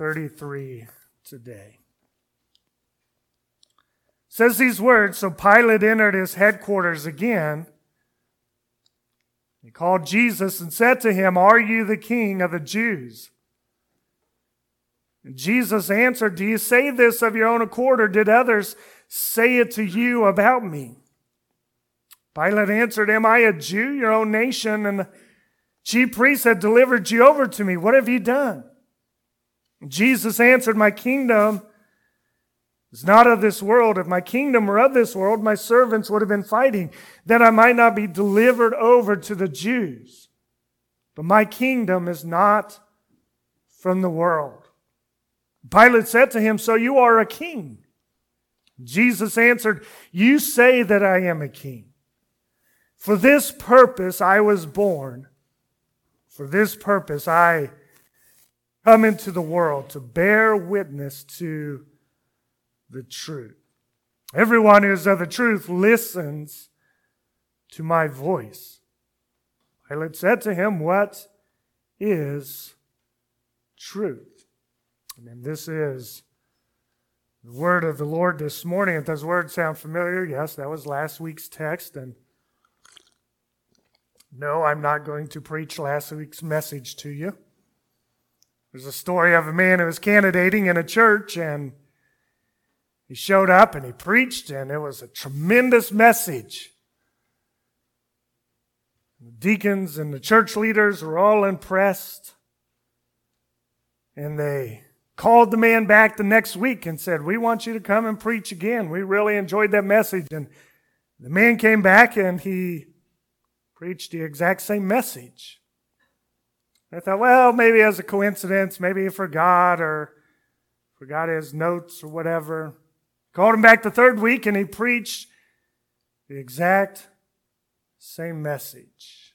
33 today. says these words So Pilate entered his headquarters again. He called Jesus and said to him, Are you the king of the Jews? And Jesus answered, Do you say this of your own accord, or did others say it to you about me? Pilate answered, Am I a Jew, your own nation? And the chief priests had delivered you over to me. What have you done? Jesus answered, My kingdom is not of this world. If my kingdom were of this world, my servants would have been fighting that I might not be delivered over to the Jews. But my kingdom is not from the world. Pilate said to him, So you are a king? Jesus answered, You say that I am a king. For this purpose I was born. For this purpose I come into the world to bear witness to the truth. Everyone who is of the truth listens to my voice. Pilate said to him, What is truth? And this is the word of the Lord this morning. If those words sound familiar, yes, that was last week's text. And no, I'm not going to preach last week's message to you. There's a story of a man who was candidating in a church and he showed up and he preached, and it was a tremendous message. The deacons and the church leaders were all impressed. And they called the man back the next week and said, We want you to come and preach again. We really enjoyed that message. And the man came back and he preached the exact same message. I thought, well, maybe as a coincidence, maybe he forgot or forgot his notes or whatever. Called him back the third week and he preached the exact same message.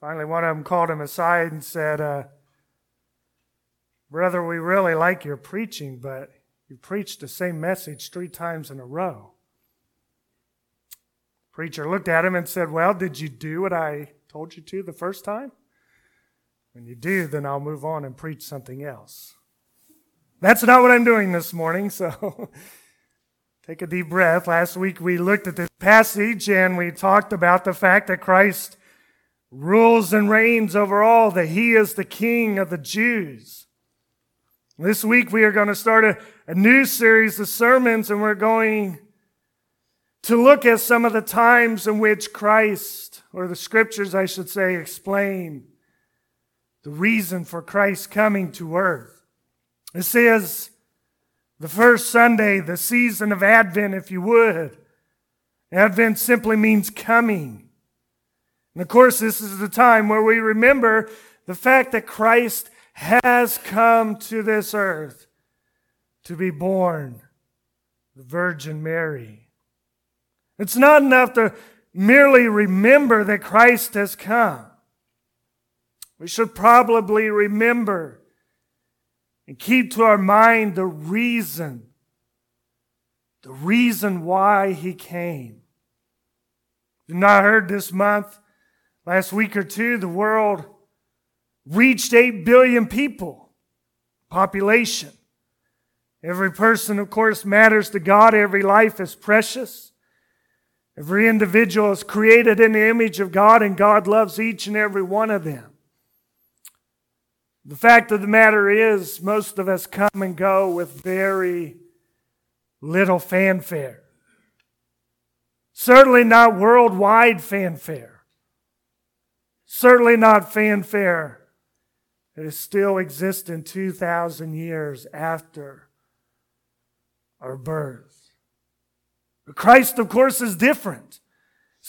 Finally, one of them called him aside and said, uh, Brother, we really like your preaching, but you preached the same message three times in a row. Preacher looked at him and said, Well, did you do what I told you to the first time? When you do, then I'll move on and preach something else. That's not what I'm doing this morning, so take a deep breath. Last week we looked at this passage and we talked about the fact that Christ rules and reigns over all, that he is the king of the Jews. This week we are going to start a, a new series of sermons and we're going to look at some of the times in which Christ, or the scriptures I should say, explain the reason for Christ coming to earth. This is the first Sunday, the season of Advent, if you would. Advent simply means coming. And of course, this is the time where we remember the fact that Christ has come to this earth to be born, the Virgin Mary. It's not enough to merely remember that Christ has come. We should probably remember and keep to our mind the reason, the reason why he came. You've not heard this month, last week or two, the world reached 8 billion people, population. Every person, of course, matters to God. Every life is precious. Every individual is created in the image of God, and God loves each and every one of them. The fact of the matter is, most of us come and go with very little fanfare. Certainly not worldwide fanfare. Certainly not fanfare that is still existent 2,000 years after our birth. But Christ, of course, is different.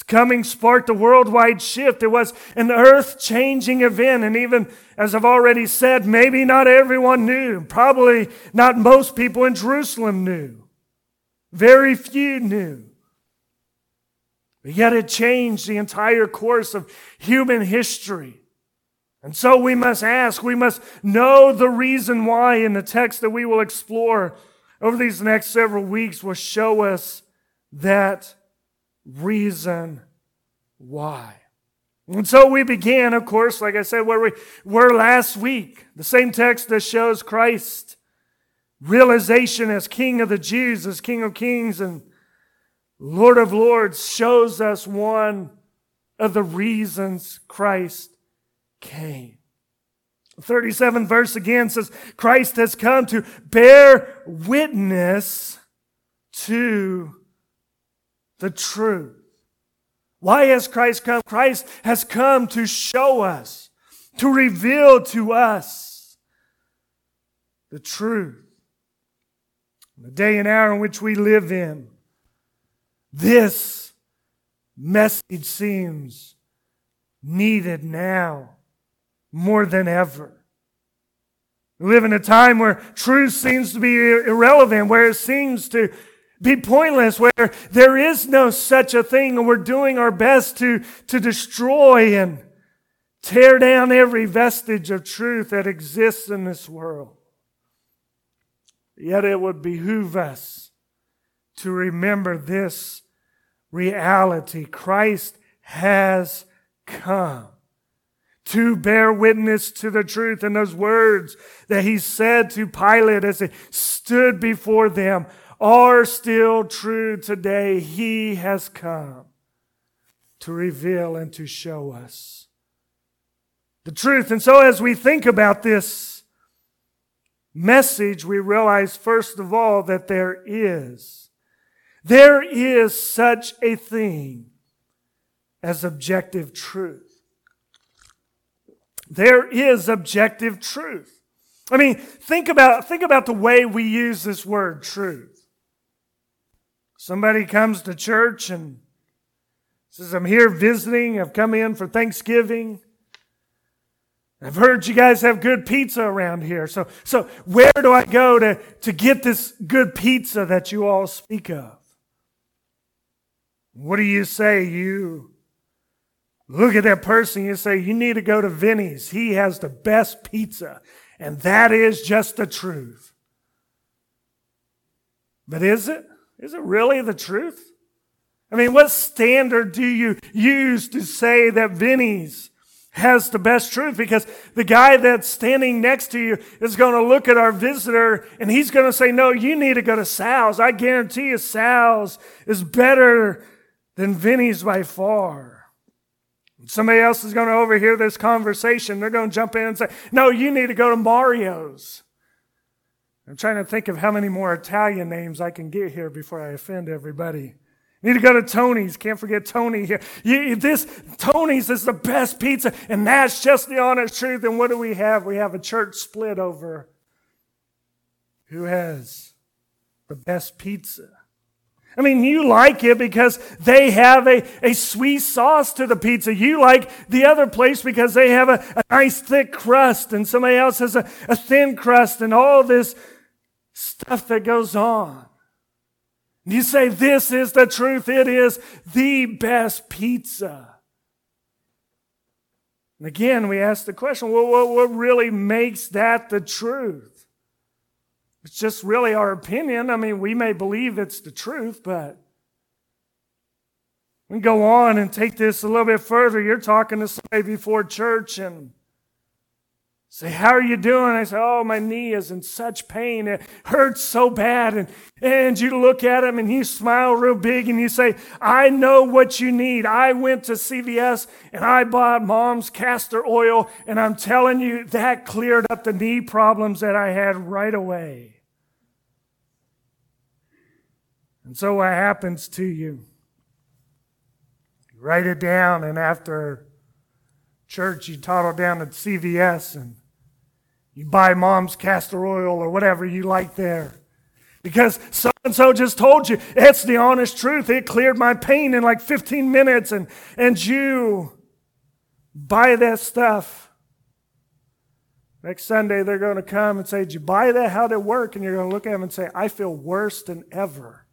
Coming sparked a worldwide shift. It was an earth changing event. And even as I've already said, maybe not everyone knew. Probably not most people in Jerusalem knew. Very few knew. But yet it changed the entire course of human history. And so we must ask, we must know the reason why in the text that we will explore over these next several weeks will show us that reason why. And so we began, of course, like I said, where we were last week. The same text that shows Christ realization as King of the Jews, as King of Kings and Lord of Lords, shows us one of the reasons Christ came. 37 verse again says, Christ has come to bear witness to the truth. Why has Christ come? Christ has come to show us, to reveal to us the truth. The day and hour in which we live in, this message seems needed now more than ever. We live in a time where truth seems to be irrelevant, where it seems to be pointless, where there is no such a thing, and we're doing our best to, to destroy and tear down every vestige of truth that exists in this world. Yet it would behoove us to remember this reality Christ has come to bear witness to the truth. And those words that he said to Pilate as he stood before them are still true today. He has come to reveal and to show us the truth. And so as we think about this message, we realize first of all that there is, there is such a thing as objective truth. There is objective truth. I mean, think about, think about the way we use this word truth. Somebody comes to church and says, I'm here visiting. I've come in for Thanksgiving. I've heard you guys have good pizza around here. So, so where do I go to, to get this good pizza that you all speak of? What do you say? You look at that person, you say, You need to go to Vinny's. He has the best pizza. And that is just the truth. But is it? Is it really the truth? I mean, what standard do you use to say that Vinny's has the best truth? Because the guy that's standing next to you is going to look at our visitor and he's going to say, No, you need to go to Sal's. I guarantee you, Sal's is better than Vinny's by far. Somebody else is going to overhear this conversation. They're going to jump in and say, No, you need to go to Mario's. I'm trying to think of how many more Italian names I can get here before I offend everybody. Need to go to Tony's. Can't forget Tony here. This Tony's is the best pizza, and that's just the honest truth. And what do we have? We have a church split over who has the best pizza. I mean, you like it because they have a, a sweet sauce to the pizza. You like the other place because they have a, a nice thick crust and somebody else has a, a thin crust and all this stuff that goes on. And you say, This is the truth. It is the best pizza. And again, we ask the question well, what, what really makes that the truth? It's just really our opinion. I mean, we may believe it's the truth, but we go on and take this a little bit further. You're talking to somebody before church and say, How are you doing? I say, Oh, my knee is in such pain. It hurts so bad. And, and you look at him and he smile real big and you say, I know what you need. I went to CVS and I bought mom's castor oil. And I'm telling you, that cleared up the knee problems that I had right away. And so what happens to you? You write it down, and after church, you toddle down to CVS and you buy mom's castor oil or whatever you like there. Because so and so just told you it's the honest truth. It cleared my pain in like 15 minutes, and, and you buy that stuff. Next Sunday, they're going to come and say, Did you buy that? How'd it work? And you're going to look at them and say, I feel worse than ever.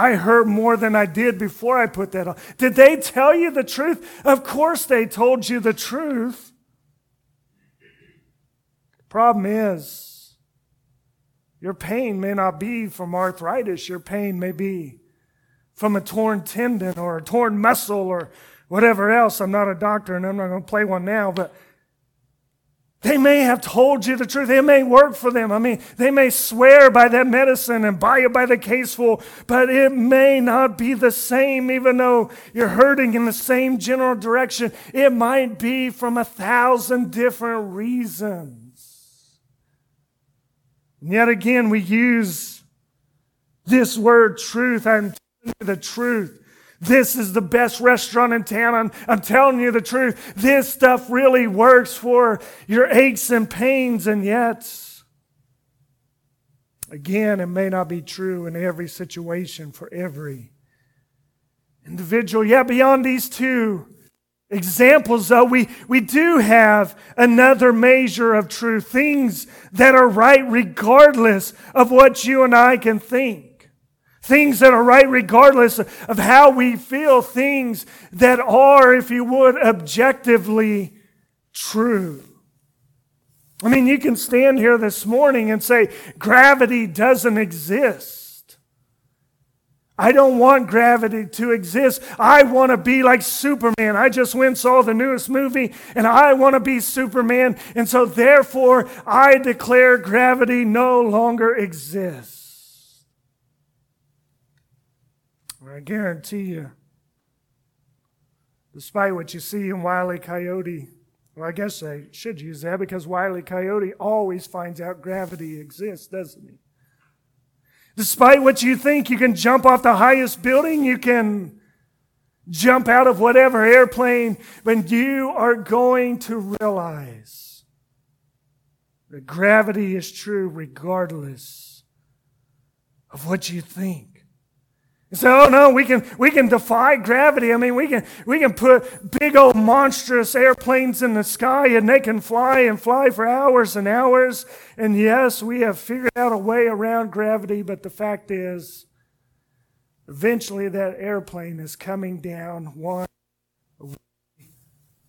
I hurt more than I did before I put that on. Did they tell you the truth? Of course they told you the truth. Problem is, your pain may not be from arthritis. Your pain may be from a torn tendon or a torn muscle or whatever else. I'm not a doctor and I'm not going to play one now, but they may have told you the truth. It may work for them. I mean, they may swear by that medicine and buy it by the caseful, but it may not be the same, even though you're hurting in the same general direction. It might be from a thousand different reasons. And yet again, we use this word truth. I'm telling you the truth. This is the best restaurant in town. I'm, I'm telling you the truth. This stuff really works for your aches and pains, and yet, again, it may not be true in every situation for every individual. Yet, beyond these two examples, though, we, we do have another measure of truth, things that are right regardless of what you and I can think. Things that are right regardless of how we feel, things that are, if you would, objectively true. I mean, you can stand here this morning and say, gravity doesn't exist. I don't want gravity to exist. I want to be like Superman. I just went saw the newest movie and I want to be Superman. And so, therefore, I declare gravity no longer exists. I guarantee you, despite what you see in Wiley. Coyote, well, I guess I should use that because Wiley. Coyote always finds out gravity exists, doesn't he? Despite what you think, you can jump off the highest building, you can jump out of whatever airplane, but you are going to realize that gravity is true regardless of what you think. You say, oh no, we can, we can defy gravity. I mean, we can, we can put big old monstrous airplanes in the sky and they can fly and fly for hours and hours. And yes, we have figured out a way around gravity, but the fact is, eventually that airplane is coming down one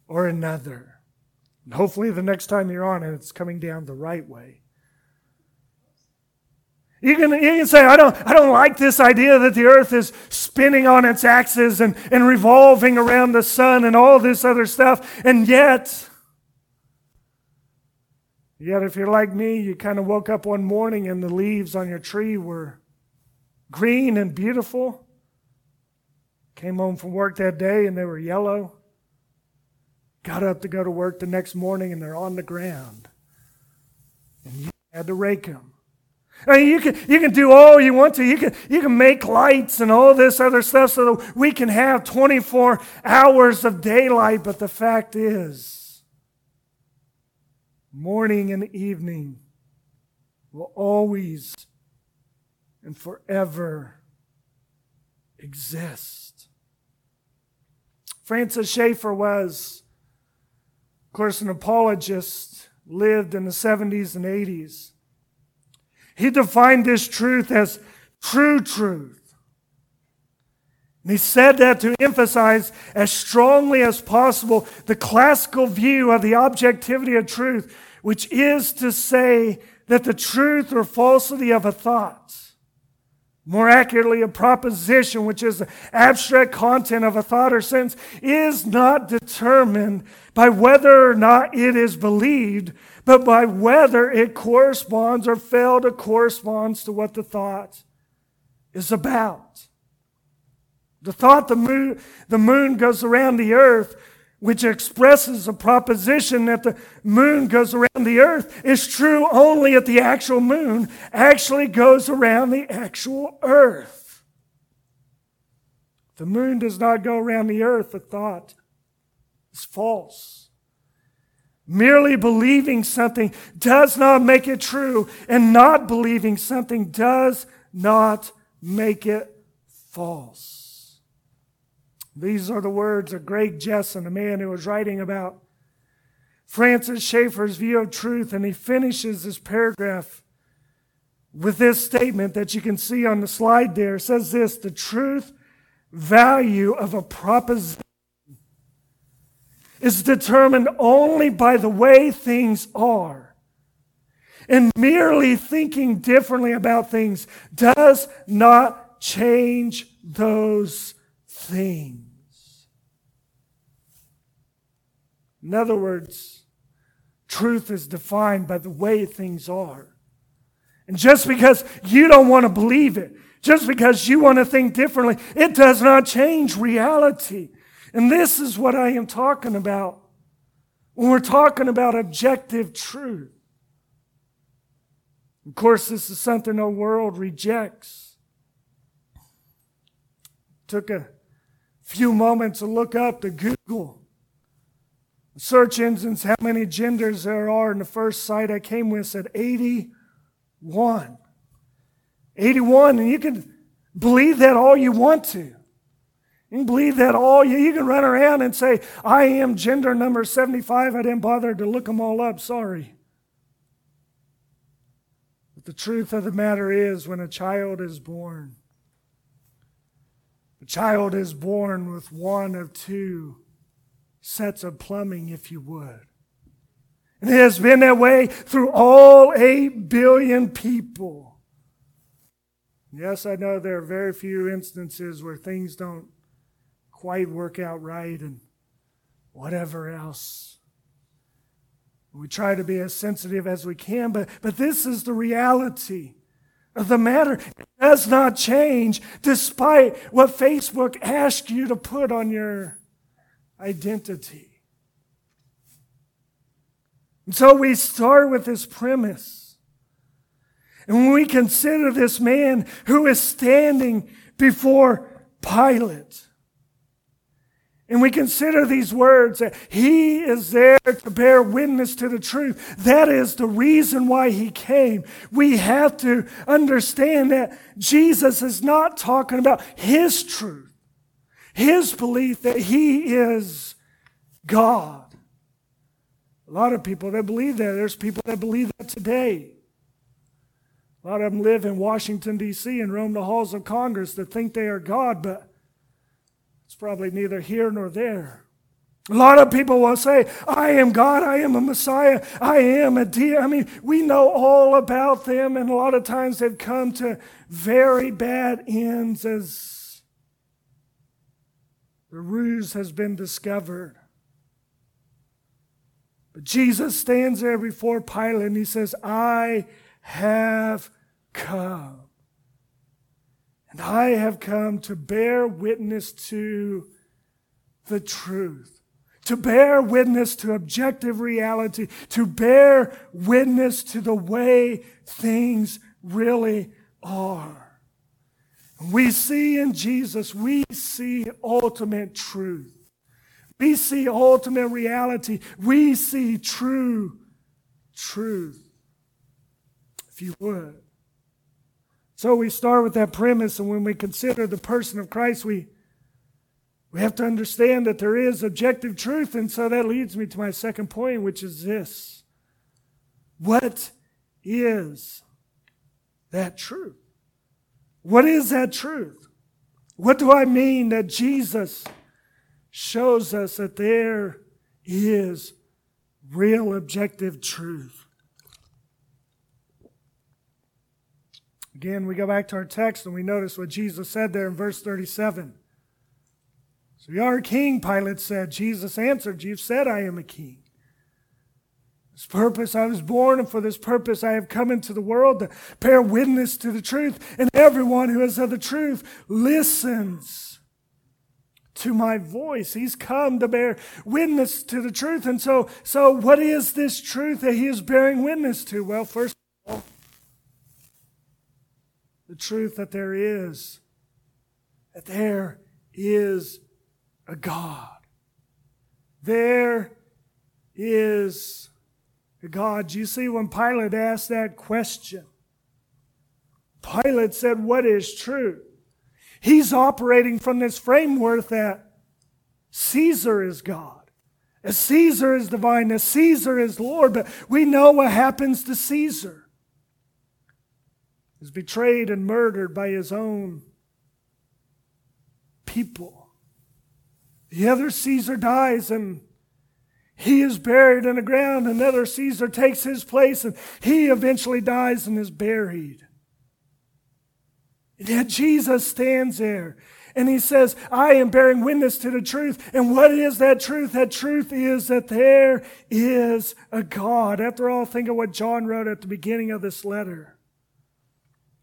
or another. And hopefully the next time you're on it, it's coming down the right way. You can, you can say, I don't, I don't like this idea that the earth is spinning on its axis and, and revolving around the sun and all this other stuff. And yet, yet if you're like me, you kind of woke up one morning and the leaves on your tree were green and beautiful. Came home from work that day and they were yellow. Got up to go to work the next morning and they're on the ground. And you had to rake them. I mean, you can, you can do all you want to. You can, you can make lights and all this other stuff so that we can have 24 hours of daylight. But the fact is, morning and evening will always and forever exist. Francis Schaeffer was, of course, an apologist, lived in the 70s and 80s. He defined this truth as true truth. And he said that to emphasize as strongly as possible the classical view of the objectivity of truth, which is to say that the truth or falsity of a thought, more accurately, a proposition, which is the abstract content of a thought or sentence, is not determined by whether or not it is believed, but by whether it corresponds or failed to correspond to what the thought is about. The thought the moon, the moon goes around the earth, which expresses a proposition that the moon goes around the earth, is true only if the actual moon actually goes around the actual earth. the moon does not go around the earth, the thought is false. Merely believing something does not make it true, and not believing something does not make it false. These are the words of Greg Jesson, a man who was writing about Francis Schaeffer's view of truth, and he finishes this paragraph with this statement that you can see on the slide there. It says this the truth value of a proposition is determined only by the way things are. And merely thinking differently about things does not change those things. In other words, truth is defined by the way things are. And just because you don't want to believe it, just because you want to think differently, it does not change reality. And this is what I am talking about when we're talking about objective truth. Of course, this is something the world rejects. Took a few moments to look up to Google. Search engines, how many genders there are, and the first site I came with said 81. 81, and you can believe that all you want to. You can believe that all you, you can run around and say, I am gender number 75. I didn't bother to look them all up. Sorry. But the truth of the matter is, when a child is born, a child is born with one of two sets of plumbing, if you would. And it has been that way through all 8 billion people. Yes, I know there are very few instances where things don't quite work out right and whatever else. We try to be as sensitive as we can, but, but this is the reality of the matter. It does not change despite what Facebook asks you to put on your identity. And so we start with this premise. And when we consider this man who is standing before Pilate, and we consider these words that he is there to bear witness to the truth. That is the reason why he came. We have to understand that Jesus is not talking about his truth, his belief that he is God. A lot of people that believe that. There's people that believe that today. A lot of them live in Washington, D.C. and roam the halls of Congress that think they are God, but it's probably neither here nor there. A lot of people will say, I am God, I am a Messiah, I am a deity. I mean, we know all about them, and a lot of times they've come to very bad ends as the ruse has been discovered. But Jesus stands there before Pilate and he says, I have come. And I have come to bear witness to the truth, to bear witness to objective reality, to bear witness to the way things really are. We see in Jesus, we see ultimate truth. We see ultimate reality. We see true truth. If you would. So we start with that premise, and when we consider the person of Christ, we, we have to understand that there is objective truth. And so that leads me to my second point, which is this What is that truth? What is that truth? What do I mean that Jesus shows us that there is real objective truth? Again, we go back to our text and we notice what Jesus said there in verse 37. So you are a king, Pilate said. Jesus answered, You've said I am a king. This purpose I was born, and for this purpose I have come into the world to bear witness to the truth. And everyone who of the truth listens to my voice. He's come to bear witness to the truth. And so, so what is this truth that he is bearing witness to? Well, first the truth that there is, that there is a God. There is a God. You see, when Pilate asked that question, Pilate said, What is true? He's operating from this framework that Caesar is God. As Caesar is divine, as Caesar is Lord, but we know what happens to Caesar is betrayed and murdered by his own people. The other Caesar dies and he is buried in the ground. Another Caesar takes his place and he eventually dies and is buried. And yet Jesus stands there And he says, I am bearing witness to the truth. And what is that truth? That truth is that there is a God. After all, think of what John wrote at the beginning of this letter.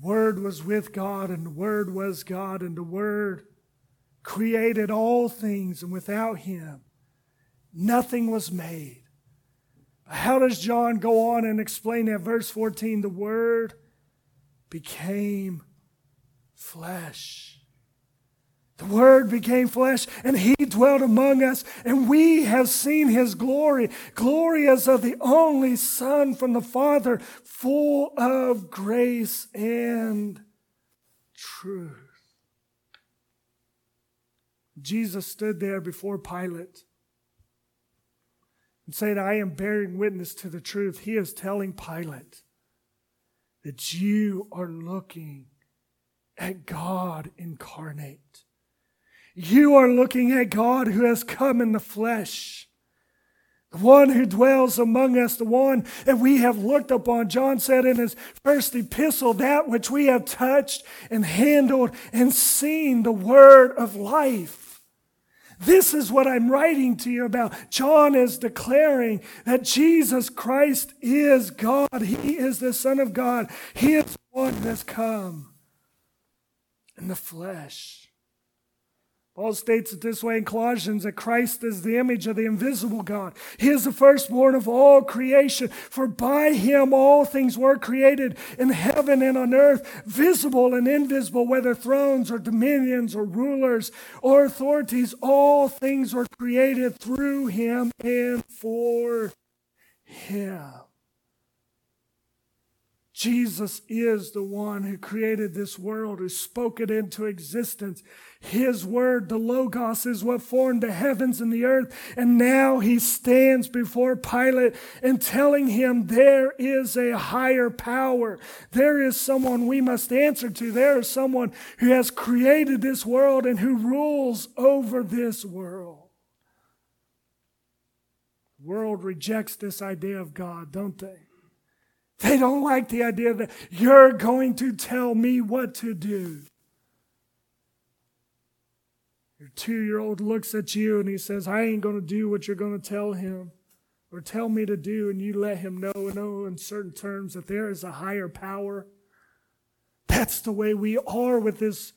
Word was with God, and the Word was God, and the Word created all things, and without him, nothing was made. How does John go on and explain that? Verse 14 the Word became flesh. The Word became flesh, and He dwelt among us, and we have seen His glory. Glory as of the only Son from the Father, full of grace and truth. Jesus stood there before Pilate and said, I am bearing witness to the truth, he is telling Pilate that you are looking at God incarnate. You are looking at God who has come in the flesh. The one who dwells among us, the one that we have looked upon. John said in his first epistle, that which we have touched and handled and seen, the word of life. This is what I'm writing to you about. John is declaring that Jesus Christ is God. He is the Son of God. He is the one that's come in the flesh. Paul states it this way in Colossians that Christ is the image of the invisible God. He is the firstborn of all creation, for by him all things were created in heaven and on earth, visible and invisible, whether thrones or dominions or rulers or authorities, all things were created through him and for him. Jesus is the one who created this world, who spoke it into existence. His word, the Logos, is what formed the heavens and the earth. And now he stands before Pilate and telling him there is a higher power. There is someone we must answer to. There is someone who has created this world and who rules over this world. The world rejects this idea of God, don't they? They don't like the idea that you're going to tell me what to do. Your two year old looks at you and he says, I ain't going to do what you're going to tell him or tell me to do, and you let him know, know in certain terms that there is a higher power. That's the way we are with this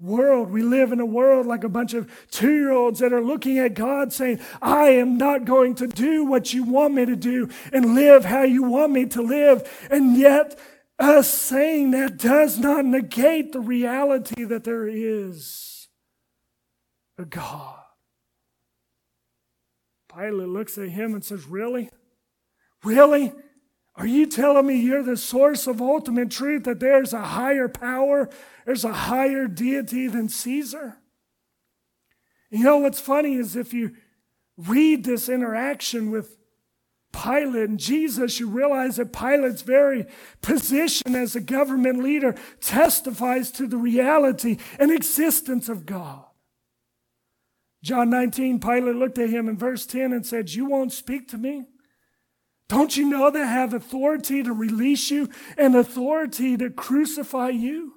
world. We live in a world like a bunch of two year olds that are looking at God saying, I am not going to do what you want me to do and live how you want me to live. And yet, us saying that does not negate the reality that there is a God. Pilate looks at him and says, Really? Really? Are you telling me you're the source of ultimate truth, that there's a higher power, there's a higher deity than Caesar? You know what's funny is if you read this interaction with Pilate and Jesus, you realize that Pilate's very position as a government leader testifies to the reality and existence of God. John 19, Pilate looked at him in verse 10 and said, You won't speak to me? Don't you know they have authority to release you and authority to crucify you?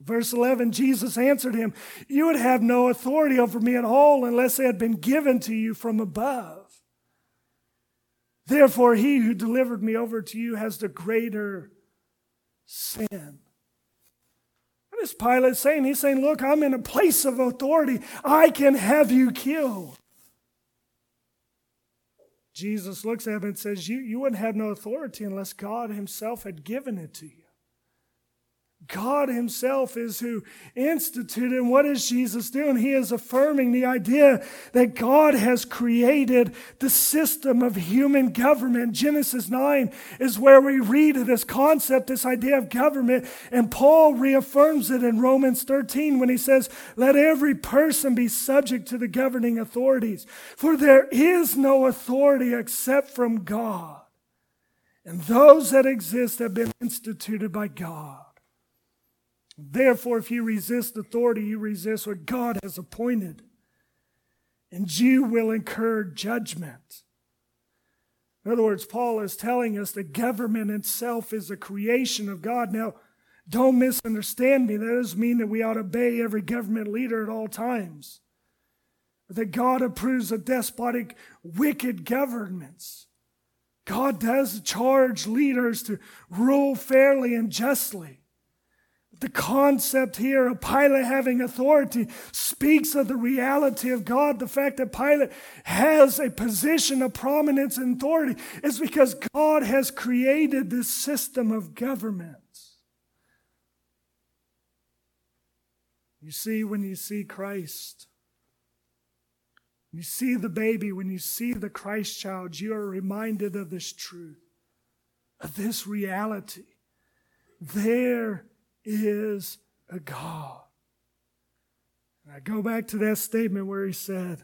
Verse 11, Jesus answered him, You would have no authority over me at all unless it had been given to you from above. Therefore, he who delivered me over to you has the greater sin. What is Pilate saying? He's saying, Look, I'm in a place of authority. I can have you killed. Jesus looks at him and says, you, you wouldn't have no authority unless God Himself had given it to you. God Himself is who instituted. And what is Jesus doing? He is affirming the idea that God has created the system of human government. Genesis 9 is where we read this concept, this idea of government. And Paul reaffirms it in Romans 13 when he says, Let every person be subject to the governing authorities, for there is no authority except from God. And those that exist have been instituted by God. Therefore, if you resist authority, you resist what God has appointed, and you will incur judgment. In other words, Paul is telling us that government itself is a creation of God. Now, don't misunderstand me. That doesn't mean that we ought to obey every government leader at all times. That God approves of despotic, wicked governments. God does charge leaders to rule fairly and justly. The concept here of Pilate having authority speaks of the reality of God. The fact that Pilate has a position of prominence and authority is because God has created this system of government. You see, when you see Christ, you see the baby, when you see the Christ child, you are reminded of this truth, of this reality. There is a God. And I go back to that statement where he said,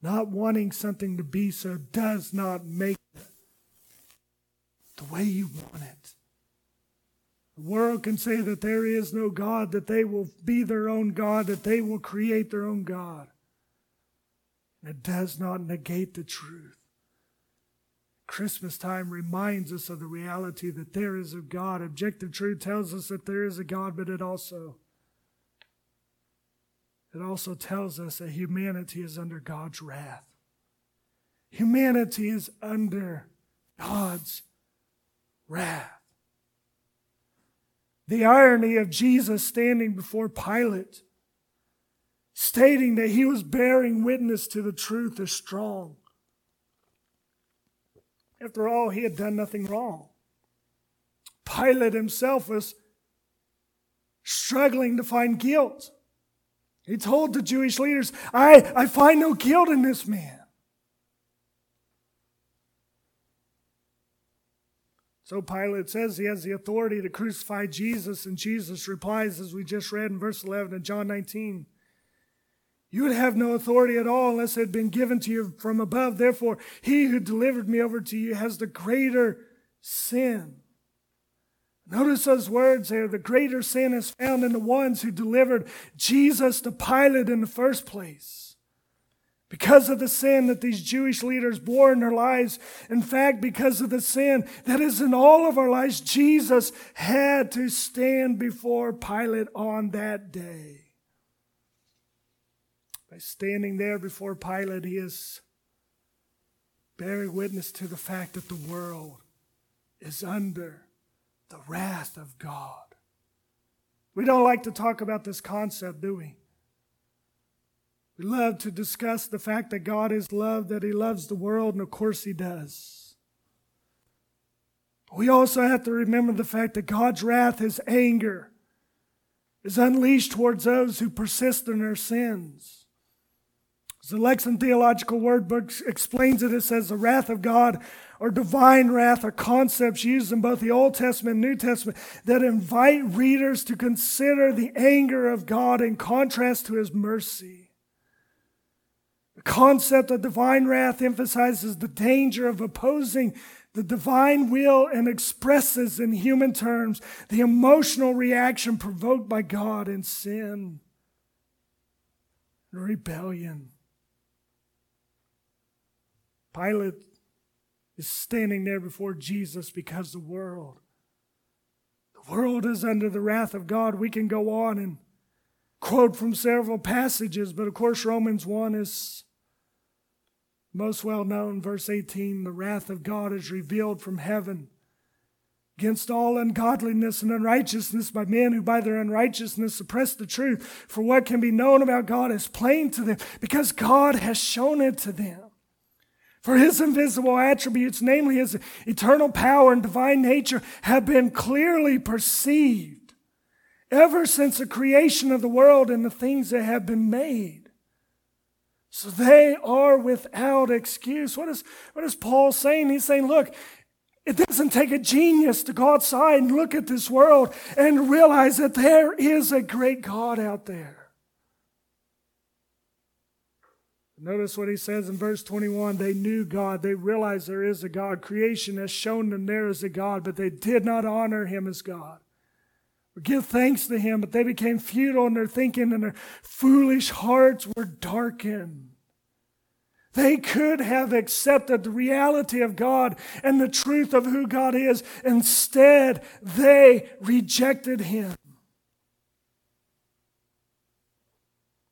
not wanting something to be so does not make it the way you want it. The world can say that there is no God, that they will be their own God, that they will create their own God. It does not negate the truth. Christmas time reminds us of the reality that there is a God. Objective truth tells us that there is a God, but it also it also tells us that humanity is under God's wrath. Humanity is under God's wrath. The irony of Jesus standing before Pilate, stating that he was bearing witness to the truth, is strong. After all, he had done nothing wrong. Pilate himself was struggling to find guilt. He told the Jewish leaders, I, I find no guilt in this man. So Pilate says he has the authority to crucify Jesus, and Jesus replies, as we just read in verse 11 of John 19. You would have no authority at all unless it had been given to you from above. Therefore, he who delivered me over to you has the greater sin. Notice those words there. The greater sin is found in the ones who delivered Jesus to Pilate in the first place. Because of the sin that these Jewish leaders bore in their lives, in fact, because of the sin that is in all of our lives, Jesus had to stand before Pilate on that day. By standing there before Pilate, he is bearing witness to the fact that the world is under the wrath of God. We don't like to talk about this concept, do we? We love to discuss the fact that God is love, that He loves the world, and of course He does. We also have to remember the fact that God's wrath, His anger, is unleashed towards those who persist in their sins. The Lexham Theological Word Book explains it. It says the wrath of God or divine wrath are concepts used in both the Old Testament and New Testament that invite readers to consider the anger of God in contrast to his mercy. The concept of divine wrath emphasizes the danger of opposing the divine will and expresses in human terms the emotional reaction provoked by God in sin rebellion. Pilate is standing there before Jesus because the world, the world is under the wrath of God. We can go on and quote from several passages, but of course, Romans 1 is most well known. Verse 18 the wrath of God is revealed from heaven against all ungodliness and unrighteousness by men who by their unrighteousness suppress the truth. For what can be known about God is plain to them because God has shown it to them. For his invisible attributes, namely his eternal power and divine nature, have been clearly perceived ever since the creation of the world and the things that have been made. So they are without excuse. What is, what is Paul saying? He's saying, look, it doesn't take a genius to go outside and look at this world and realize that there is a great God out there. Notice what he says in verse 21 they knew God, they realized there is a God. Creation has shown them there is a God, but they did not honor him as God. Or give thanks to him, but they became futile in their thinking, and their foolish hearts were darkened. They could have accepted the reality of God and the truth of who God is. Instead, they rejected him.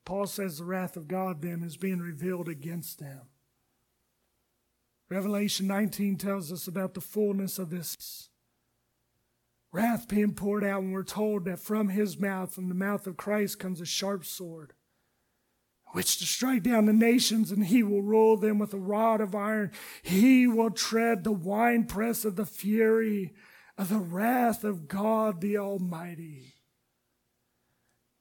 Paul says the wrath of God then is being revealed against them. Revelation 19 tells us about the fullness of this wrath being poured out, and we're told that from his mouth, from the mouth of Christ, comes a sharp sword which to strike down the nations, and he will rule them with a rod of iron. He will tread the winepress of the fury of the wrath of God the Almighty.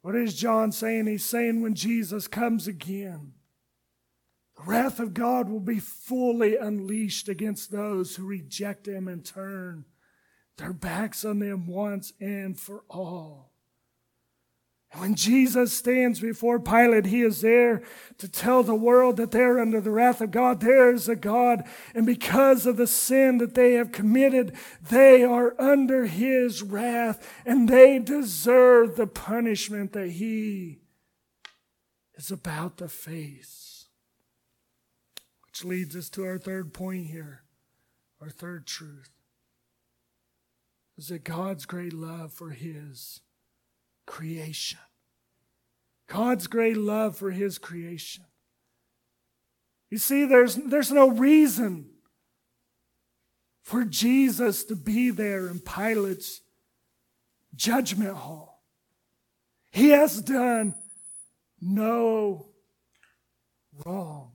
What is John saying? He's saying when Jesus comes again, the wrath of God will be fully unleashed against those who reject him and turn their backs on them once and for all. When Jesus stands before Pilate, he is there to tell the world that they're under the wrath of God. There is a God, and because of the sin that they have committed, they are under his wrath, and they deserve the punishment that he is about to face. Which leads us to our third point here, our third truth is that God's great love for his creation. God's great love for his creation. You see, there's, there's no reason for Jesus to be there in Pilate's judgment hall. He has done no wrong.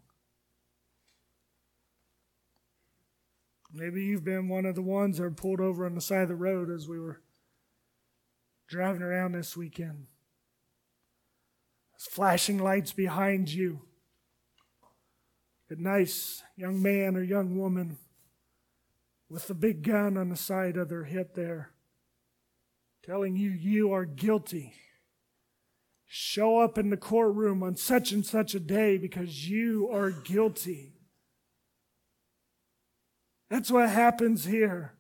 Maybe you've been one of the ones that were pulled over on the side of the road as we were driving around this weekend. Flashing lights behind you. A nice young man or young woman with a big gun on the side of their hip there, telling you you are guilty. Show up in the courtroom on such and such a day because you are guilty. That's what happens here.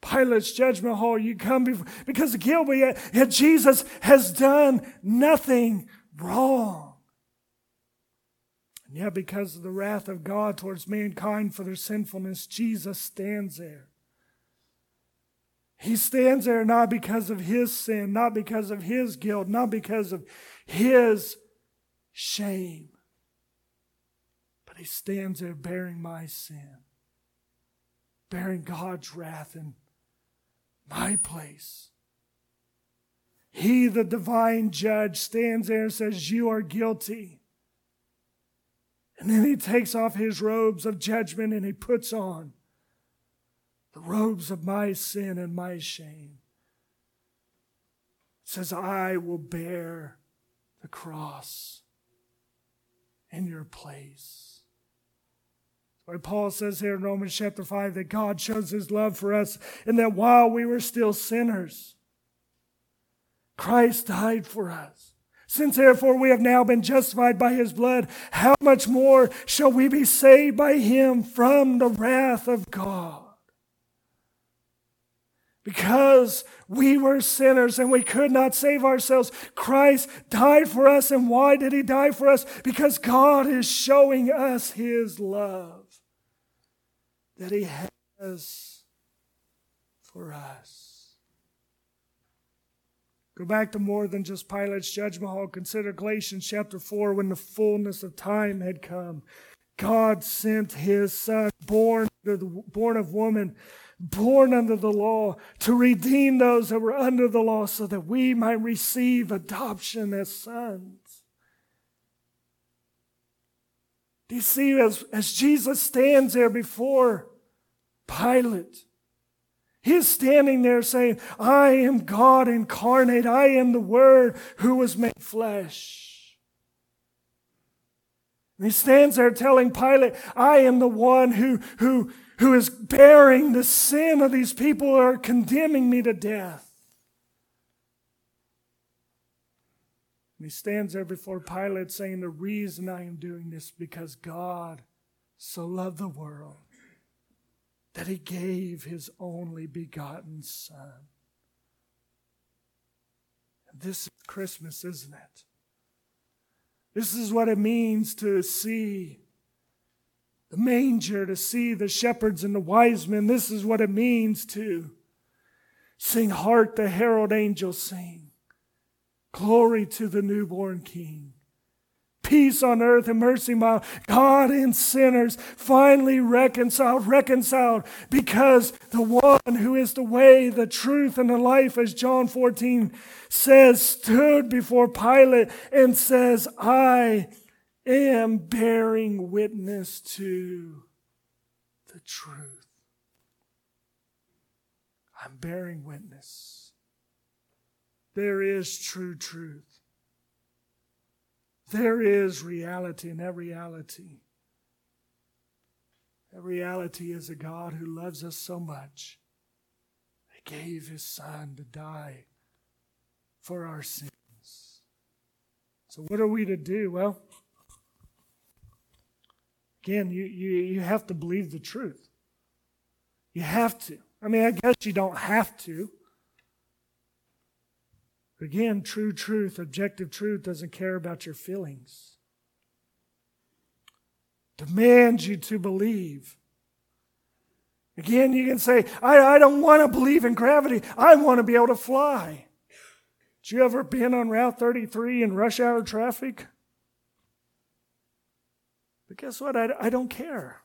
Pilate's judgment hall, you come before, because yet, yet uh, Jesus has done nothing wrong. And yet, because of the wrath of God towards mankind for their sinfulness, Jesus stands there. He stands there not because of his sin, not because of his guilt, not because of his shame, but he stands there bearing my sin, bearing God's wrath and my place. He, the divine judge, stands there and says, You are guilty. And then he takes off his robes of judgment and he puts on the robes of my sin and my shame. says, I will bear the cross in your place why Paul says here in Romans chapter 5 that God shows his love for us and that while we were still sinners, Christ died for us. Since therefore we have now been justified by his blood, how much more shall we be saved by him from the wrath of God? Because we were sinners and we could not save ourselves, Christ died for us. And why did he die for us? Because God is showing us his love that He has for us. Go back to more than just Pilate's judgment hall. Consider Galatians chapter 4 when the fullness of time had come. God sent His Son, born, born of woman, born under the law, to redeem those that were under the law so that we might receive adoption as sons. Do you see as, as Jesus stands there before Pilate? He's standing there saying, I am God incarnate. I am the Word who was made flesh. And he stands there telling Pilate, I am the one who, who, who is bearing the sin of these people who are condemning me to death. And he stands there before Pilate saying, The reason I am doing this because God so loved the world that he gave his only begotten Son. This is Christmas, isn't it? This is what it means to see the manger, to see the shepherds and the wise men. This is what it means to sing, Hark the herald angels sing. Glory to the newborn King. Peace on earth and mercy mild. God and sinners finally reconciled, reconciled because the one who is the way, the truth, and the life, as John 14 says, stood before Pilate and says, I am bearing witness to the truth. I'm bearing witness. There is true truth. There is reality, and that reality, that reality is a God who loves us so much. He gave his son to die for our sins. So, what are we to do? Well, again, you, you, you have to believe the truth. You have to. I mean, I guess you don't have to. Again, true truth, objective truth doesn't care about your feelings. Demands you to believe. Again, you can say, I, I don't want to believe in gravity. I want to be able to fly. Did you ever been on Route 33 in rush hour traffic? But guess what? I, I don't care.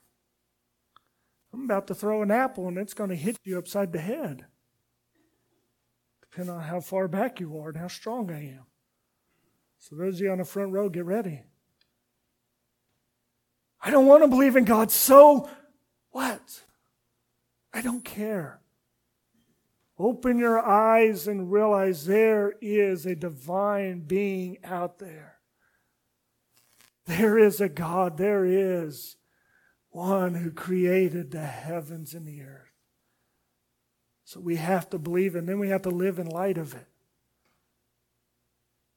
I'm about to throw an apple and it's going to hit you upside the head depending on how far back you are and how strong I am. So, those of you on the front row, get ready. I don't want to believe in God, so what? I don't care. Open your eyes and realize there is a divine being out there. There is a God. There is one who created the heavens and the earth. So we have to believe, and then we have to live in light of it.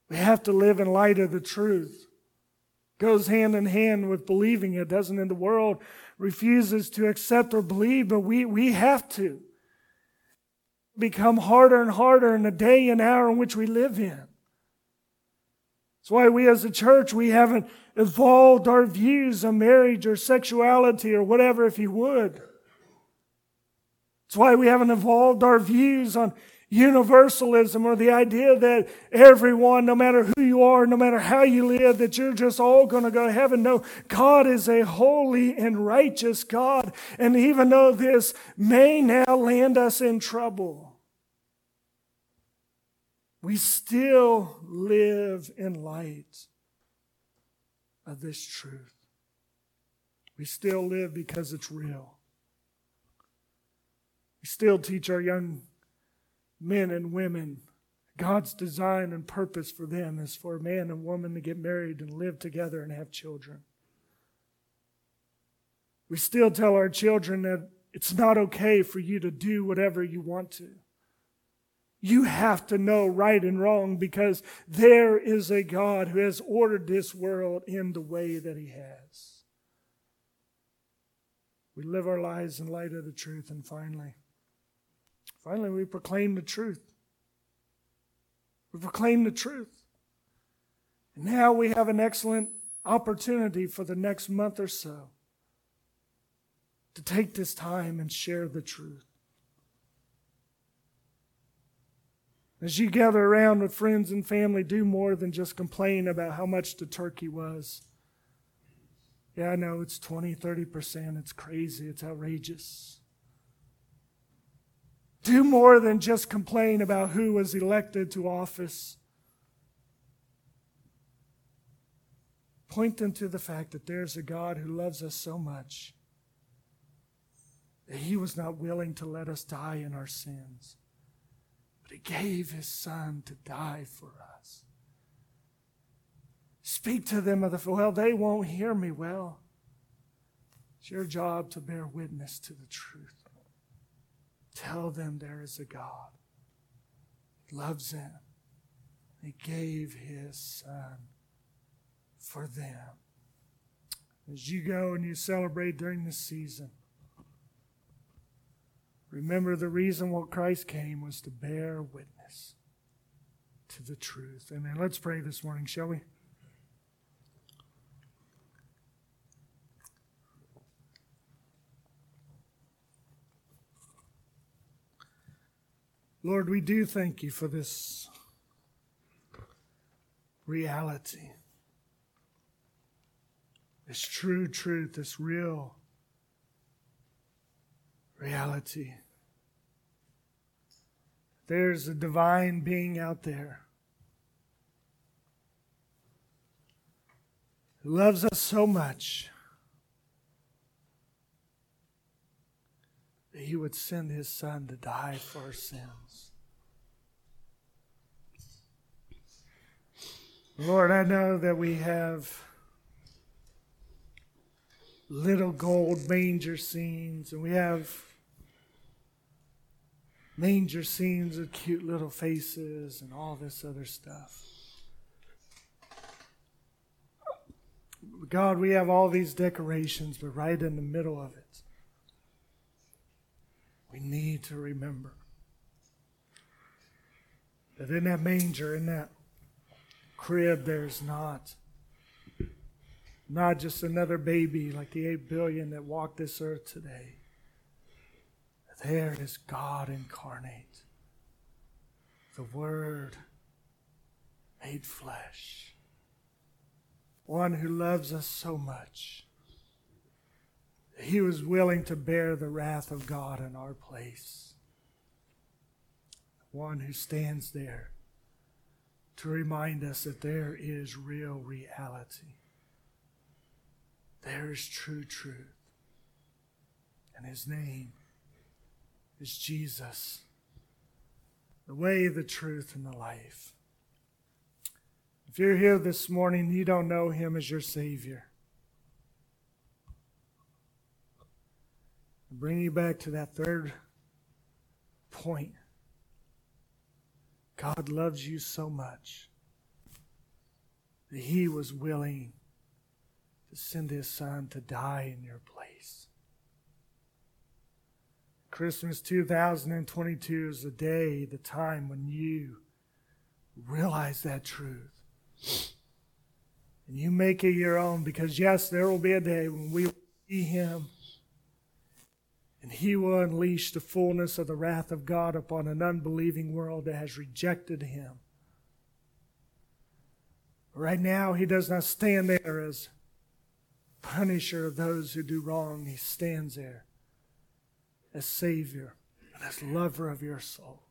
We have to live in light of the truth. Goes hand in hand with believing it, doesn't it? The world refuses to accept or believe, but we, we have to. Become harder and harder in the day and hour in which we live in. That's why we as a church, we haven't evolved our views on marriage or sexuality or whatever, if you would. That's why we haven't evolved our views on universalism or the idea that everyone, no matter who you are, no matter how you live, that you're just all going to go to heaven. No, God is a holy and righteous God. And even though this may now land us in trouble, we still live in light of this truth. We still live because it's real. Still teach our young men and women God's design and purpose for them is for a man and woman to get married and live together and have children. We still tell our children that it's not okay for you to do whatever you want to. You have to know right and wrong because there is a God who has ordered this world in the way that He has. We live our lives in light of the truth, and finally, Finally, we proclaim the truth. We proclaim the truth. And now we have an excellent opportunity for the next month or so to take this time and share the truth. As you gather around with friends and family, do more than just complain about how much the turkey was. Yeah, I know it's 20, 30%. It's crazy. It's outrageous do more than just complain about who was elected to office. Point them to the fact that there's a God who loves us so much that he was not willing to let us die in our sins, but he gave his son to die for us. Speak to them of the, well, they won't hear me well. It's your job to bear witness to the truth. Tell them there is a God. He loves them. He gave his son for them. As you go and you celebrate during this season, remember the reason why Christ came was to bear witness to the truth. Amen. Let's pray this morning, shall we? Lord, we do thank you for this reality, this true truth, this real reality. There's a divine being out there who loves us so much that he would send his son to die for our sins. Lord, I know that we have little gold manger scenes and we have manger scenes with cute little faces and all this other stuff. God, we have all these decorations, but right in the middle of it we need to remember that in that manger, in that crib, there's not not just another baby like the 8 billion that walk this earth today. There is God incarnate, the Word made flesh, one who loves us so much he was willing to bear the wrath of God in our place. One who stands there to remind us that there is real reality. There is true truth. And his name is Jesus, the way, the truth, and the life. If you're here this morning, you don't know him as your Savior. Bring you back to that third point. God loves you so much that he was willing to send his son to die in your place. Christmas 2022 is the day, the time when you realize that truth. And you make it your own because, yes, there will be a day when we will see him and he will unleash the fullness of the wrath of God upon an unbelieving world that has rejected him. Right now, he does not stand there as punisher of those who do wrong. He stands there as Savior and as lover of your soul.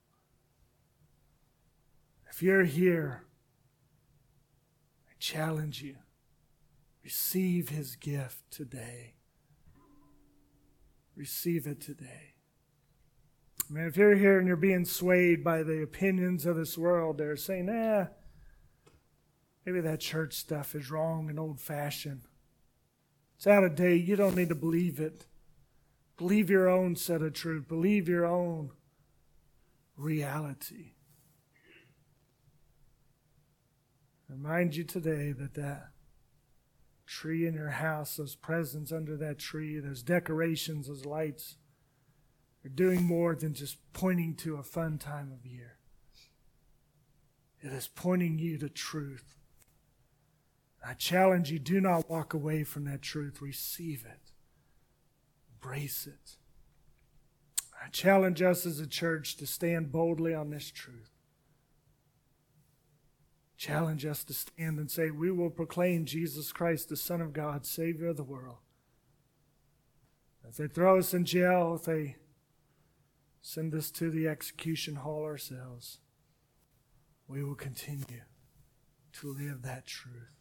If you're here, I challenge you receive his gift today. Receive it today. I mean, if you're here and you're being swayed by the opinions of this world, they're saying, eh, maybe that church stuff is wrong and old fashioned. It's out of date. You don't need to believe it. Believe your own set of truth. Believe your own reality. remind you today that that tree in your house, those presents under that tree, those decorations, those lights, are doing more than just pointing to a fun time of year. It is pointing you to truth. I challenge you do not walk away from that truth. Receive it, embrace it. I challenge us as a church to stand boldly on this truth challenge us to stand and say, We will proclaim Jesus Christ, the Son of God, Savior of the world. If they throw us in jail, if they send us to the execution hall ourselves, we will continue to live that truth.